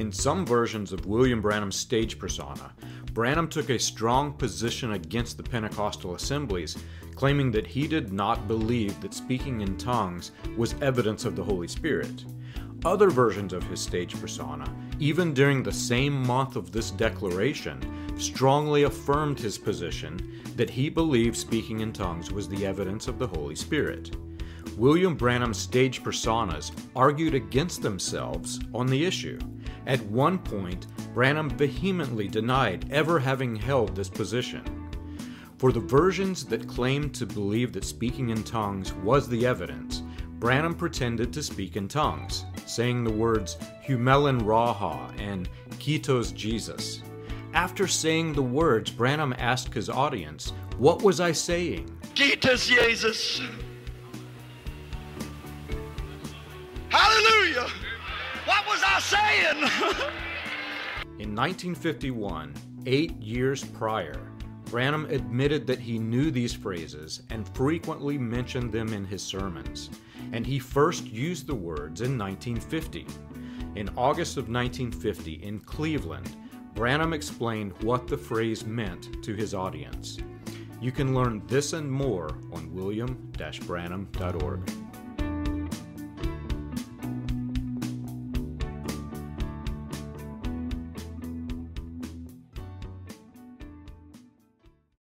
In some versions of William Branham's stage persona, Branham took a strong position against the Pentecostal assemblies, claiming that he did not believe that speaking in tongues was evidence of the Holy Spirit. Other versions of his stage persona, even during the same month of this declaration, strongly affirmed his position that he believed speaking in tongues was the evidence of the Holy Spirit. William Branham's stage personas argued against themselves on the issue. At one point, Branham vehemently denied ever having held this position. For the versions that claimed to believe that speaking in tongues was the evidence, Branham pretended to speak in tongues, saying the words Humelin Raha and Kitos Jesus. After saying the words, Branham asked his audience, What was I saying? Kitos Jesus. Hallelujah. What was I saying? In 1951, eight years prior, Branham admitted that he knew these phrases and frequently mentioned them in his sermons, and he first used the words in 1950. In August of 1950, in Cleveland, Branham explained what the phrase meant to his audience. You can learn this and more on william-branham.org.